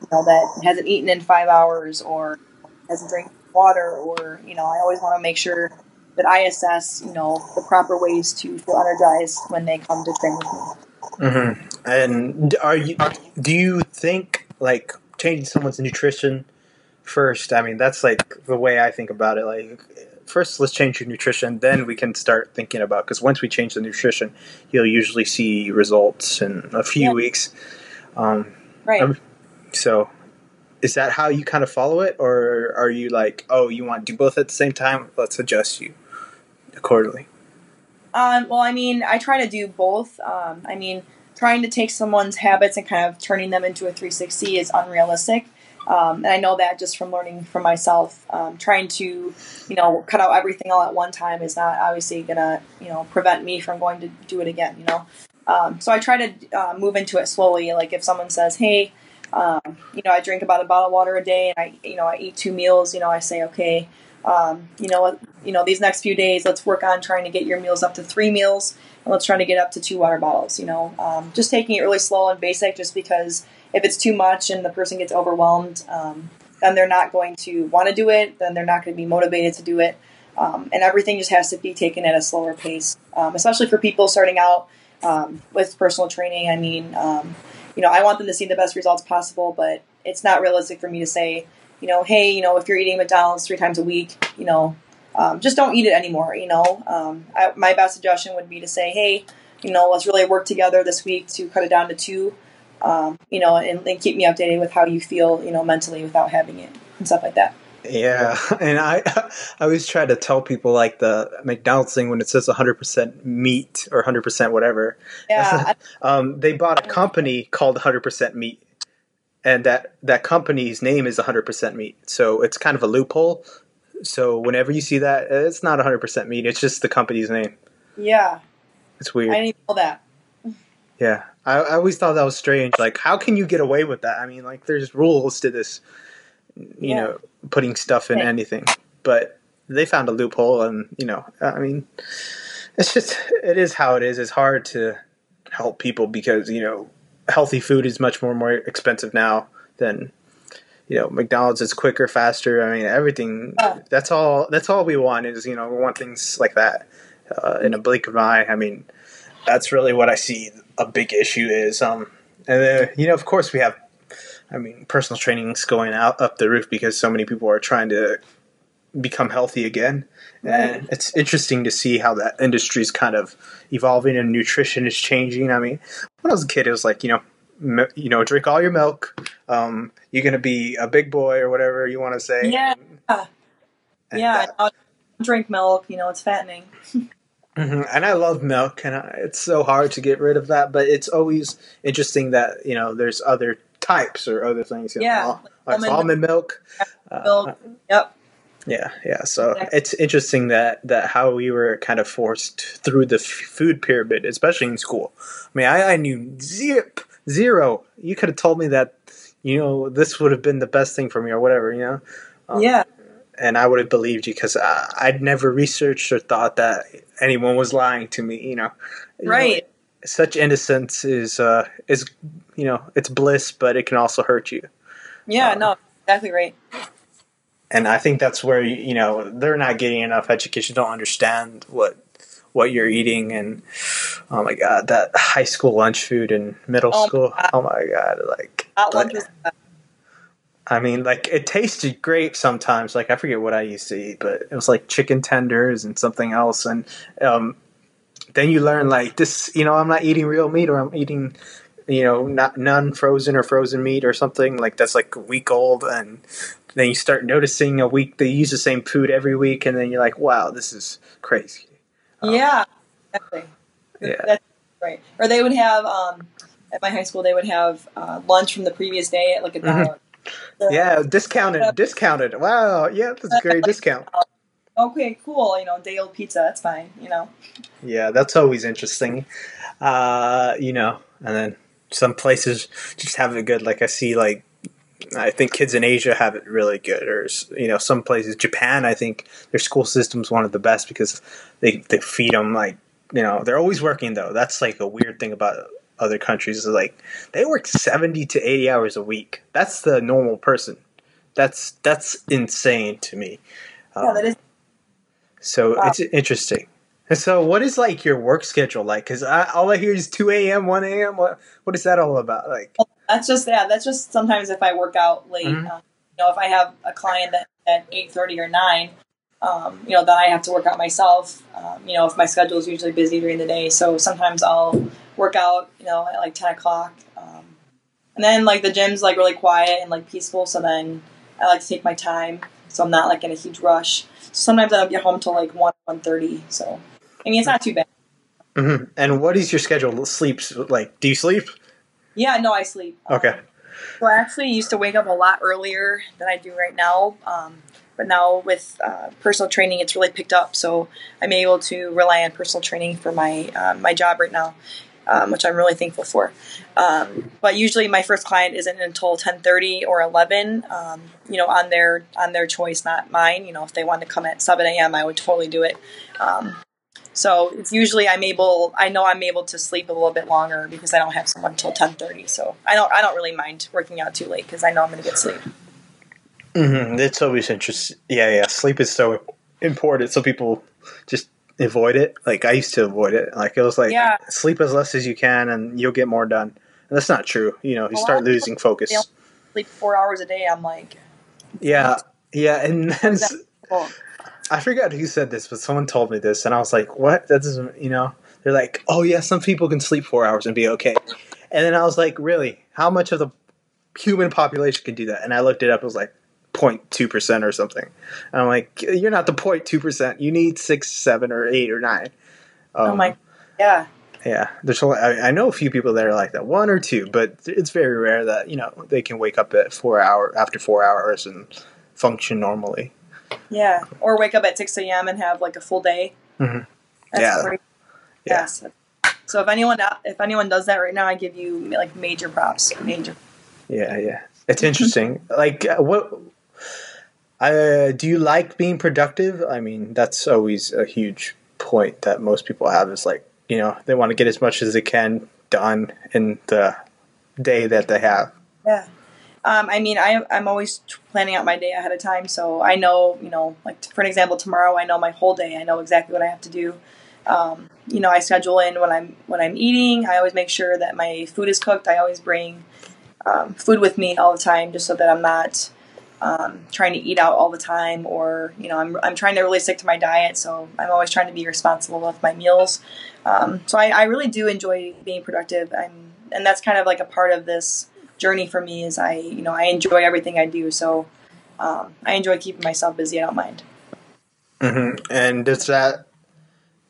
you know, that hasn't eaten in five hours or hasn't drank water, or you know, I always want to make sure that I assess, you know, the proper ways to feel energized when they come to train with me. hmm And are you? Do you think like changing someone's nutrition first? I mean, that's like the way I think about it. Like, first, let's change your nutrition, then we can start thinking about. Because once we change the nutrition, you'll usually see results in a few Yeah. weeks. Um, Right. Um, so, is that how you kind of follow it, or are you like, oh, you want to do both at the same time? Let's adjust you accordingly. Um, well, I mean, I try to do both. Um, I mean, trying to take someone's habits and kind of turning them into a 360 is unrealistic. Um, and I know that just from learning from myself. Um, trying to, you know, cut out everything all at one time is not obviously gonna, you know, prevent me from going to do it again. You know, um, so I try to uh, move into it slowly. Like if someone says, "Hey," um, you know, I drink about a bottle of water a day, and I, you know, I eat two meals. You know, I say, "Okay." Um, you know? You know, these next few days, let's work on trying to get your meals up to three meals, and let's try to get up to two water bottles. You know, um, just taking it really slow and basic, just because if it's too much and the person gets overwhelmed, um, then they're not going to want to do it. Then they're not going to be motivated to do it, um, and everything just has to be taken at a slower pace, um, especially for people starting out with personal training. I mean, you know, I want them to see the best results possible, but it's not realistic for me to say, you know, hey, you know, if you're eating McDonald's three times a week, you know, um, just don't eat it anymore. You know, um, I, my best suggestion would be to say, hey, you know, let's really work together this week to cut it down to two. Um, you know, and, and keep me updated with how you feel, you know, mentally without having it and stuff like that. Yeah, and I I always try to tell people like the McDonald's thing when it says 100% meat or 100% whatever. Yeah, Um, they bought a company called 100% Meat, and that that company's name is 100% Meat. So it's kind of a loophole. So whenever you see that, it's not 100% meat. It's just the company's name. yeah. It's weird. I didn't even know that. Yeah, I, I always thought that was strange. Like, how can you get away with that? I mean, like, there's rules to this, you Yeah. know, putting stuff in Right. anything. But they found a loophole, and you know, I mean, it's just it is how it is. It's hard to help people because you know, healthy food is much more more expensive now than you know McDonald's is quicker, faster. I mean, everything. That's all. That's all we want is you know we want things like that uh, in a blink of an eye. I mean, that's really what I see a big issue is. Um, and then, you know, of course, we have. I mean, personal training's going out up the roof because so many people are trying to become healthy again. And it's interesting to see how that industry is kind of evolving and nutrition is changing. I mean, when I was a kid, it was like you know, you know, drink all your milk. Um, you're gonna be a big boy or whatever you want to say. Yeah. And, yeah, uh, drink milk. You know, it's fattening. Mhm, And I love milk, and I, it's so hard to get rid of that. But it's always interesting that you know there's other types or other things. You know, Yeah, al- like almond almond milk. Uh, Yep. Yeah, yeah. So Exactly. it's interesting that that how we were kind of forced through the f- food pyramid, especially in school. I mean, I, I knew zip zero. You could have told me that, you know, this would have been the best thing for me or whatever, you know. Um, yeah. and I would have believed you because I'd never researched or thought that anyone was lying to me. You know, You know, Right. Such innocence is uh, is you know it's bliss, but it can also hurt you. Yeah. uh, no. Exactly right. And I think that's where you know they're not getting enough education, don't understand what what you're eating, and oh my god, that high school lunch food in middle Oh school. God. Oh my god, like like- I mean, like it tasted great sometimes. Like I forget what I used to eat, but it was like chicken tenders and something else. And um, then you learn like this. You know, I'm not eating real meat, or I'm eating, you know, not non frozen or frozen meat or something like that's like a week old. And then you start noticing a week they use the same food every week, and then you're like, wow, this is crazy. Um, yeah. Exactly. Yeah. That's right. Or they would have um, at my high school they would have uh, lunch from the previous day at like a dollar. Yeah, discounted, discounted. Wow, yeah, that's a great discount. Okay, cool. You know, day old pizza. That's fine. You know. Yeah, that's always interesting. Uh, you know, and then some places just have it good. Like I see, like I think kids in Asia have it really good, or you know, some places, Japan, I think their school system's one of the best because they they feed them like you know they're always working though. That's like a weird thing about other countries is like they work seventy to eighty hours a week. That's the normal person. That's that's insane to me. Yeah, Um, that is. So Wow. it's interesting. So, what is like your work schedule like? Because all I hear is two a.m., one a.m. What what is that all about? Like, That's just yeah. That's just sometimes if I work out late. Mhm. Um, you know, if I have a client that at eight thirty or nine, um, you know, then I have to work out myself. Um, you know, if my schedule is usually busy during the day, so sometimes I'll work out. You know, at like ten o'clock. Um, and then like the gym's like really quiet and like peaceful. So then I like to take my time, so I'm not like in a huge rush. Sometimes I don't get home till like one one thirty. So I mean, it's not too bad. mhm. and what is your schedule? Sleeps like? Do you sleep? Yeah, no, I sleep. Um, Okay. So I actually used to wake up a lot earlier than I do right now. Um, but now with uh, personal training, it's really picked up. So I'm able to rely on personal training for my uh, my job right now, um, which I'm really thankful for. Um, but usually my first client isn't until 10:30 or 11. Um, you know, on their on their choice, not mine. You know, if they want to come at 7 a.m., I would totally do it. Um, so it's usually I'm able. I know I'm able to sleep a little bit longer because I don't have someone until 10:30. So I don't. I don't really mind working out too late because I know I'm going to get sleep. hmm It's always interesting. Yeah, yeah. Sleep is so important. So people just avoid it. Like I used to avoid it. Like it was like Yeah. sleep as less as you can, and you'll get more done. And that's not true. You know, you lot start losing focus. Sleep four hours a day. I'm like, Yeah, yeah, and then I forgot who said this, but someone told me this, and I was like, "What? That doesn't." You know, they're like, "Oh yeah, some people can sleep four hours and be okay," and then I was like, "Really? How much of the human population can do that?" And I looked it up. It was like 0.2 percent or something. And I'm like, you're not the 0.2 percent. You need six, seven, or eight or nine. Um, oh my, yeah. Yeah, there's. a lot- I, I know a few people that are like that, one or two, but it's very rare that you know they can wake up at four hour after four hours and function normally. Yeah, or wake up at six a.m. and have like a full day. Mhm. That's Yeah. great. Yeah. Yes. So if anyone if anyone does that right now, I give you like major props. Major. Yeah, yeah, it's interesting. like, uh, what? Uh, do you like being productive? I mean, that's always a huge point that most people have. Is like, you know, they want to get as much as they can done in the day that they have. Yeah. Um, I mean, I, I'm always planning out my day ahead of time, so I know, you know, like for an example, tomorrow I know my whole day. I know exactly what I have to do. Um, you know, I schedule in when I'm when I'm eating. I always make sure that my food is cooked. I always bring um, food with me all the time, just so that I'm not um, trying to eat out all the time, or you know, I'm I'm trying to really stick to my diet. So I'm always trying to be responsible with my meals. Um, so I, I really do enjoy being productive. I'm, and that's kind of like a part of this journey for me. Is I you know I enjoy everything I do. So um, I enjoy keeping myself busy. I don't mind. hmm And does that?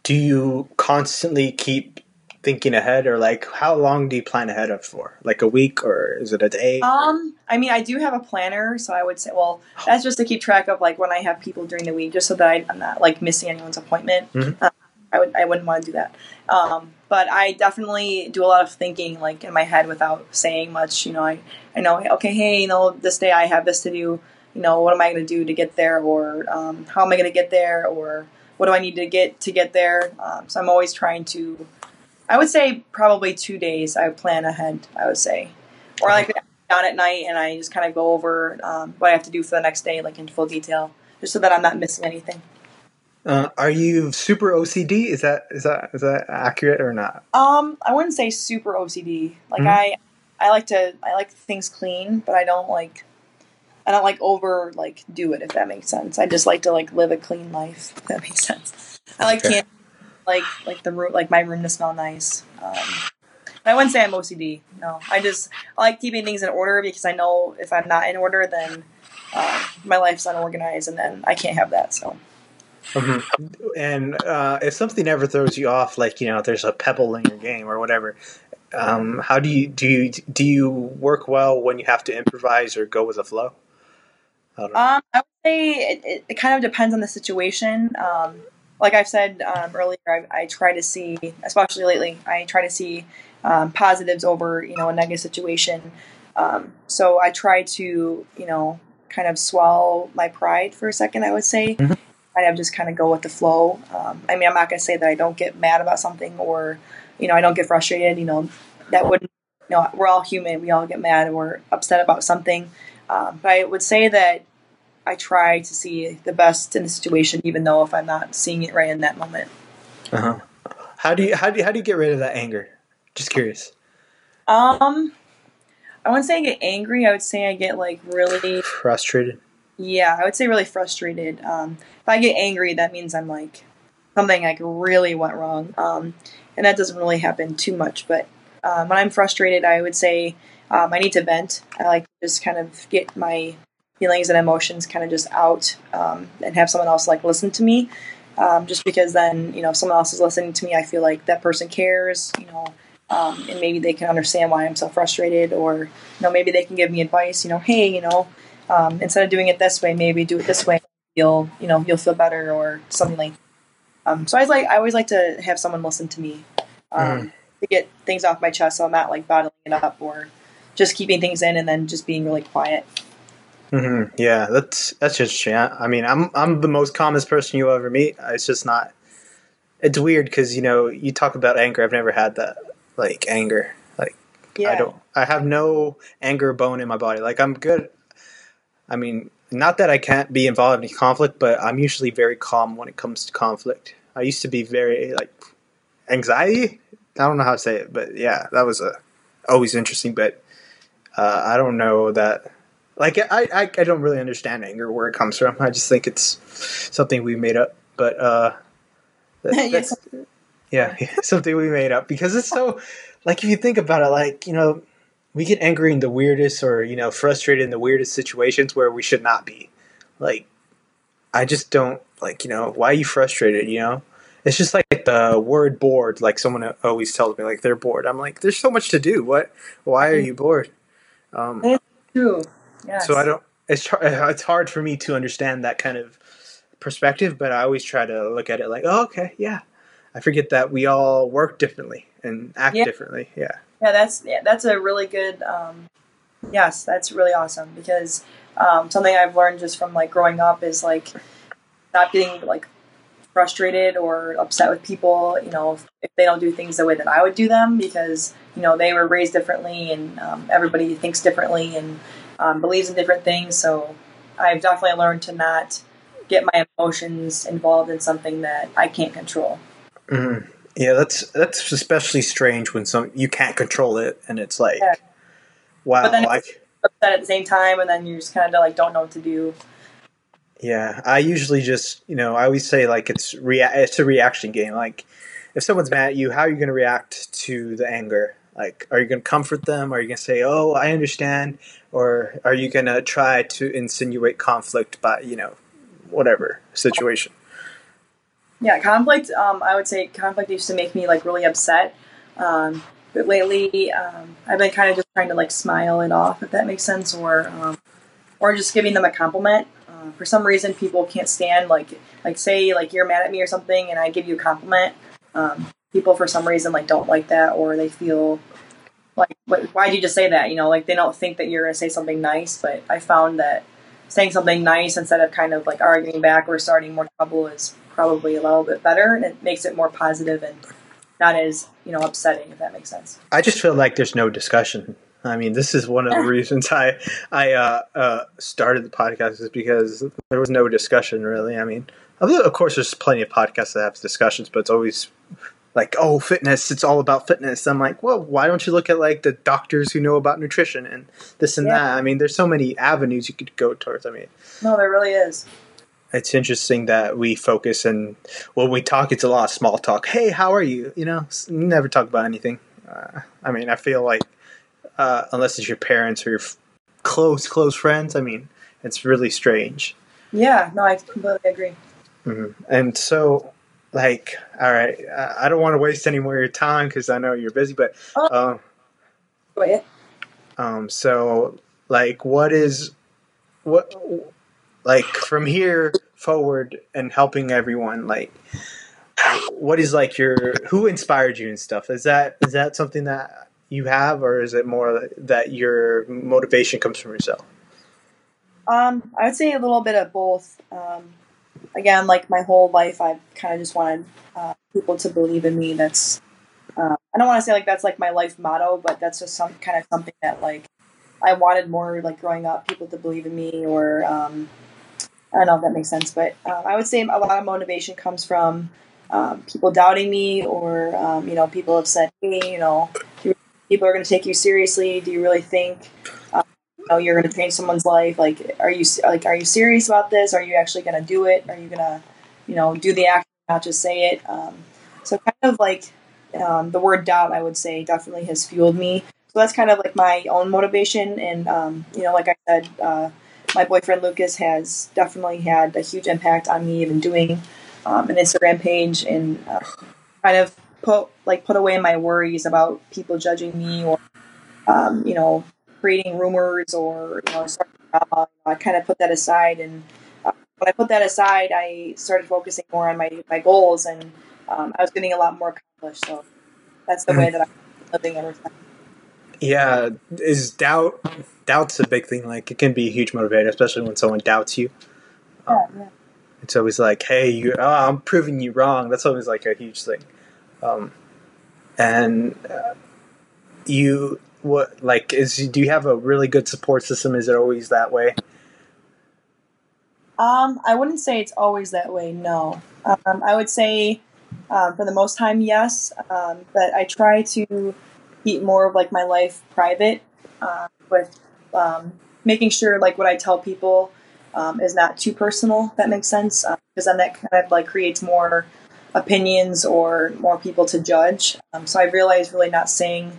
Do you constantly keep thinking ahead, or like how long do you plan ahead of for? Like a week, or is it a day? Um, I mean, I do have a planner, so I would say, well, that's just to keep track of like when I have people during the week, just so that I'm not like missing anyone's appointment. Mhm. Uh, I would, I wouldn't want to do that. Um, but I definitely do a lot of thinking like in my head without saying much. You know, I, I know, okay, hey, you know, this day I have this to do. You know, what am I going to do to get there, or um, how am I going to get there, or what do I need to get to get there? Um, so I'm always trying to. I would say probably two days. I plan ahead. I would say, or like down at night and I just kind of go over um, what I have to do for the next day, like in full detail, just so that I'm not missing anything. Uh, are you super OCD? Is that is that is that accurate or not? Um, I wouldn't say super OCD. Like Mhm. I, I like to, I like things clean, but I don't like, I don't like over like do it if that makes sense. I just like to like live a clean life. If that makes sense. I like Okay. candy, like like the room, like my room to smell nice. Um, I wouldn't say I'm OCD. No, I just I like keeping things in order because I know if I'm not in order, then um, my life's unorganized, and then I can't have that. So. Mhm. And uh, if something ever throws you off, like you know, there's a pebble in your game or whatever, um, how do you do you do you work well when you have to improvise or go with the flow? I. Um, I would say it, it, it kind of depends on the situation. Um, like I've said um, earlier, I, I try to see, especially lately, I try to see um, positives over you know a negative situation. Um, so I try to you know kind of swallow my pride for a second. I would say, Mhm. kind of just kind of go with the flow. Um, I mean, I'm not gonna say that I don't get mad about something or you know I don't get frustrated. You know, that wouldn't. You know, we're all human. We all get mad we're upset about something. Um, but I would say that I try to see the best in the situation, even though if I'm not seeing it right in that moment. Uh-huh. How do you how do you, how do you get rid of that anger? Just curious. Um, I wouldn't say I get angry. I would say I get like really, Frustrated. yeah, I would say really frustrated. Um, if I get angry, that means I'm like something like really went wrong. Um, and that doesn't really happen too much. But um, when I'm frustrated, I would say um, I need to vent. I like just kind of get my feelings and emotions kind of just out um, and have someone else like listen to me. Um, just because then you know if someone else is listening to me, I feel like that person cares. You know. Um, and maybe they can understand why I'm so frustrated, or you know, maybe they can give me advice. You know, hey, you know, um, instead of doing it this way, maybe do it this way. You'll, you know, you'll feel better, or something like. Um, so I was like, I always like to have someone listen to me, um, to get things off my chest, so I'm not like bottling it up or just keeping things in and then just being really quiet. Hmm Yeah, that's that's interesting. I, I mean, I'm I'm the most calmest person you'll ever meet. It's just not. It's weird because you know you talk about anger. I've never had that like anger. Like Yeah, I don't. I have no anger bone in my body. Like I'm good. I mean, not that I can't be involved in conflict, but I'm usually very calm when it comes to conflict. I used to be very like anxiety. I don't know how to say it, but yeah, that was a always interesting. But uh, I don't know that. Like I, I, I don't really understand anger where it comes from. I just think it's something we made up. But uh, that- that's, yeah, something we made up because it's so like if you think about it, like you know, we get angry in the weirdest or you know frustrated in the weirdest situations where we should not be like i just don't like you know why are you frustrated you know it's just like the word bored like someone always tells me like they're bored i'm like there's so much to do what why are you bored um, It's true. Yes. so i don't it's it's hard for me to understand that kind of perspective but i always try to look at it like oh okay yeah i forget that we all work differently and act Yeah. differently yeah Yeah, that's yeah, that's a really good. Um, yes, that's really awesome because um, something I've learned just from like growing up is like not getting like frustrated or upset with people. You know, if, if they don't do things the way that I would do them because you know they were raised differently and um, everybody thinks differently and um, believes in different things. So I've definitely learned to not get my emotions involved in something that I can't control. Mhm. Yeah, that's that's especially strange when some you can't control it, and it's like, Yeah. wow, But then- like Upset at the same time, and then you just kind of like don't know what to do. yeah. I usually just you know I always say like it's rea- it's a reaction game. Like if someone's mad at you, how are you going to react to the anger? Like, are you going to comfort them? Are you going to say, "Oh, I understand," or are you going to try to insinuate conflict by you know whatever situation? Yeah, conflict. Um, I would say conflict used to make me like really upset, um, but lately um, I've been kind of just trying to like smile it off, if that makes sense, or um, or just giving them a compliment. Uh, for some reason, people can't stand like like say like you're mad at me or something, and I give you a compliment. Um, people for some reason like don't like that, or they feel like why'd you just say that? You know, like they don't think that you're gonna say something nice. But I found that saying something nice instead of kind of like arguing back or starting more trouble is probably a little bit better and it makes it more positive and not as you know upsetting if that makes sense I just feel like there's no discussion. I mean, this is one of the reasons I I uh, uh, started the podcast is because there was no discussion really. I mean, of course, there's plenty of podcasts that have discussions, but it's always like, oh, fitness. It's all about fitness. I'm like, well, why don't you look at like the doctors who know about nutrition and this and Yeah. that? I mean, there's so many avenues you could go towards. I mean, no there really is it's interesting that we focus and when we talk, it's a lot of small talk. Hey, how are you? You know, never talk about anything. Uh, I mean, I feel like uh, unless it's your parents or your f- close close friends, I mean, it's really strange. yeah no i completely agree hmm And so, like, all right, I I don't want to waste any more of your time because I know you're busy, but Oh. um, um, so like, what is what like from here forward and helping everyone like what is like your who inspired you and stuff? Is that is that something that you have or is it more that your motivation comes from yourself? Um i would say a little bit of both. Um again like my whole life i've kind of just wanted uh, people to believe in me that's uh, i don't want to say like that's like my life motto but that's just some kind of something that like i wanted more like growing up people to believe in me or um I don't know if that makes sense, but um, I would say a lot of motivation comes from um, people doubting me, or um, you know, people have said, "Hey, you know, people are going to take you seriously. Do you really think, you know, you're going to change someone's life? Like, are you like, are you serious about this? Are you actually going to do it? Are you going to, you know, do the action, not just say it?" Um, so, kind of like um, the word doubt, I would say, definitely has fueled me. So that's kind of like my own motivation, and um, you know, like I said. Uh, my boyfriend Lucas has definitely had a huge impact on me even doing um, an Instagram page and uh, kind of put like put away my worries about people judging me or um, you know creating rumors or you know drama. I kind of put that aside and uh, when I put that aside, I started focusing more on my my goals and um, I was getting a lot more accomplished. So that's the way that I'm living ever since. yeah is doubt doubt's a big thing like it can be a huge motivator especially when someone doubts you Yeah, yeah. it's always like hey you oh, i'm proving you wrong that's always like a huge thing um, and uh, you what like is do you have a really good support system is it always that way Um, I wouldn't say it's always that way. No, um, I would say um, for the most time, yes. Um, but I try to keep more of like my life private, uh, with um, making sure like what I tell people um, is not too personal. That makes sense, because then that kind of like creates more opinions or more people to judge. Um, so I realized really not saying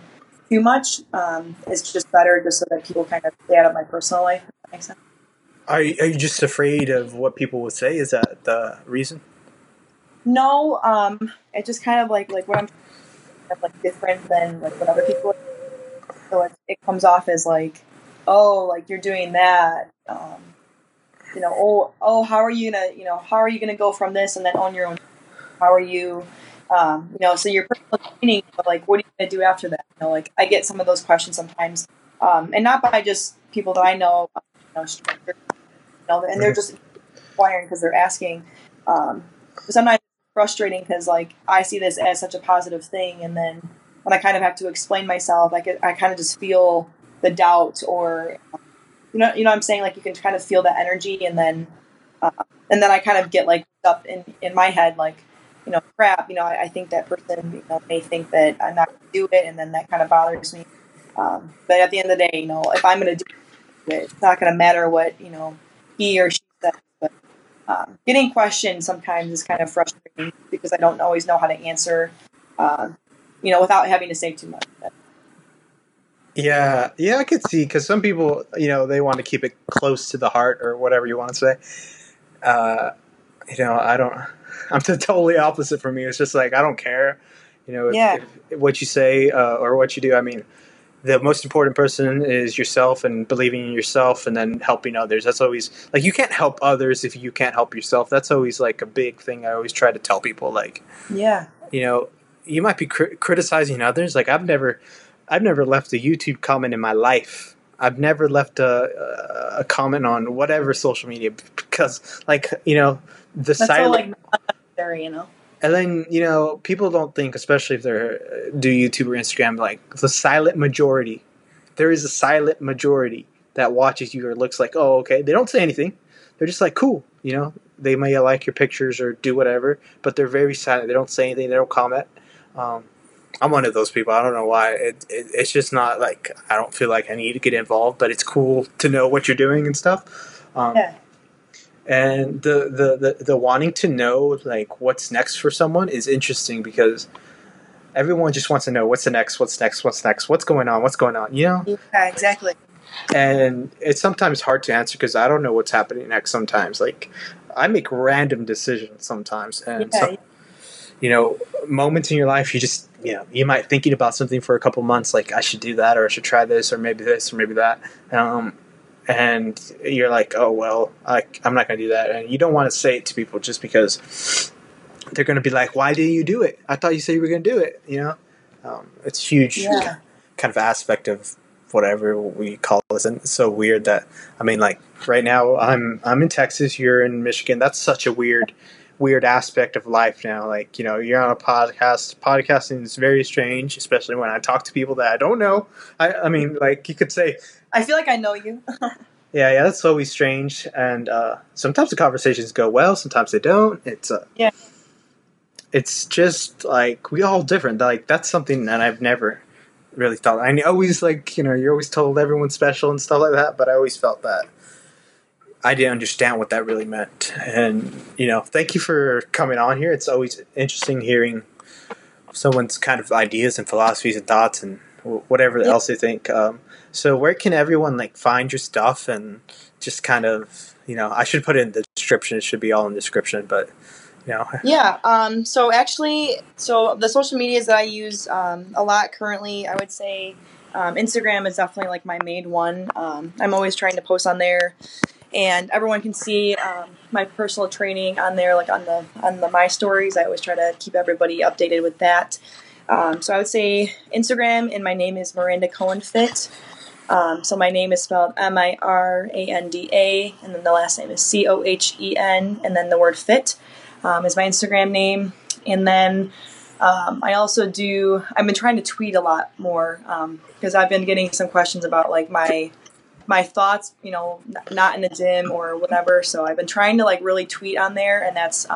too much. Um, it's just better just so that people kind of stay out of my personal life. If that makes sense. Are you, are you just afraid of what people will say? Is that the reason? No, um, it's just kind of like like what I'm kind of like different than like what other people. Are. So it, it comes off as like, oh, like you're doing that. Um, you know, oh, oh, how are you gonna, you know, how are you gonna go from this and then on your own? How are you, um, you know, so your personal training, but like, what are you gonna do after that? You know, like I get some of those questions sometimes, um, and not by just people that I know, you know, you know and they're just inquiring because they're asking. Um, sometimes frustrating because like I see this as such a positive thing, and then when I kind of have to explain myself, I get, I kind of just feel the doubt or you know you know what I'm saying like you can kind of feel the energy, and then uh, and then I kind of get like up in in my head like you know crap you know I, I think that person you know may think that I'm not going to do it, and then that kind of bothers me. Um, but at the end of the day, you know if I'm going to do it, it's not going to matter what you know he or she says, but um, getting questioned sometimes is kind of frustrating because I don't always know how to answer, uh, you know, without having to say too much. Yeah, yeah, I could see because some people, you know, they want to keep it close to the heart or whatever you want to say. Uh, you know, I don't. I'm the totally opposite from you. It's just like I don't care. You know, if, Yeah. if, what you say uh, or what you do. I mean, the most important person is yourself and believing in yourself, and then helping others. That's always like you can't help others if you can't help yourself. That's always like a big thing. I always try to tell people like Yeah, you know, you might be cri- criticizing others. Like I've never, I've never left a YouTube comment in my life. I've never left a, a comment on whatever social media because, like, you know, the that's silent. like not necessary, you know. and then you know, people don't think, especially if they're do YouTube or Instagram, like the silent majority. There is a silent majority that watches you or looks like, oh, okay. They don't say anything. They're just like, cool. You know, they may like your pictures or do whatever, but they're very silent. They don't say anything. They don't comment. Um, I'm one of those people. I don't know why. It, it, it's just not like I don't feel like I need to get involved, but it's cool to know what you're doing and stuff. Um, Yeah. And the, the, the, the wanting to know like what's next for someone is interesting because everyone just wants to know what's the next, what's next, what's next, what's going on, what's going on, you know? Yeah, exactly. and it's sometimes hard to answer because I don't know what's happening next. Sometimes, like I make random decisions sometimes, and Yeah. so, you know, moments in your life, you just you know, you might thinking about something for a couple months, like I should do that, or I should try this, or maybe this, or maybe that, um, and you're like, oh well, I, I'm not going to do that, and you don't want to say it to people just because they're going to be like, why did you do it? I thought you said you were going to do it. You know, um, it's huge Yeah. kind of aspect of whatever we call this and it's so weird that i mean like right now i'm i'm in texas you're in michigan that's such a weird weird aspect of life now. Like you know you're on a podcast podcasting is very strange especially when i talk to people that i don't know. I i mean like you could say I feel like I know you. yeah yeah that's always strange. And uh sometimes the conversations go well sometimes they don't. It's uh Yeah. it's just like we all different. Like that's something that i've never really thought. I always like you know you're always told everyone's special and stuff like that but i always felt that i didn't understand what that really meant and you know thank you for coming on here it's always interesting hearing someone's kind of ideas and philosophies and thoughts and whatever Yeah. else they think um, so where can everyone like find your stuff and just kind of you know i should put it in the description it should be all in the description but you know Yeah. Um, so actually, so the social medias that I use um, a lot currently, I would say um, Instagram is definitely like my main one. Um, I'm always trying to post on there, and everyone can see um, my personal training on there, like on the on the my stories. I always try to keep everybody updated with that. Um, so I would say Instagram, and my name is Miranda Cohen Fit. Um, so my name is spelled M I R A N D A, and then the last name is C O H E N, and then the word fit um, is my Instagram name. And then um, I also do. I've been trying to tweet a lot more because I've been getting some questions about like my my thoughts, you know, not in the gym or whatever. So I've been trying to like really tweet on there, and that's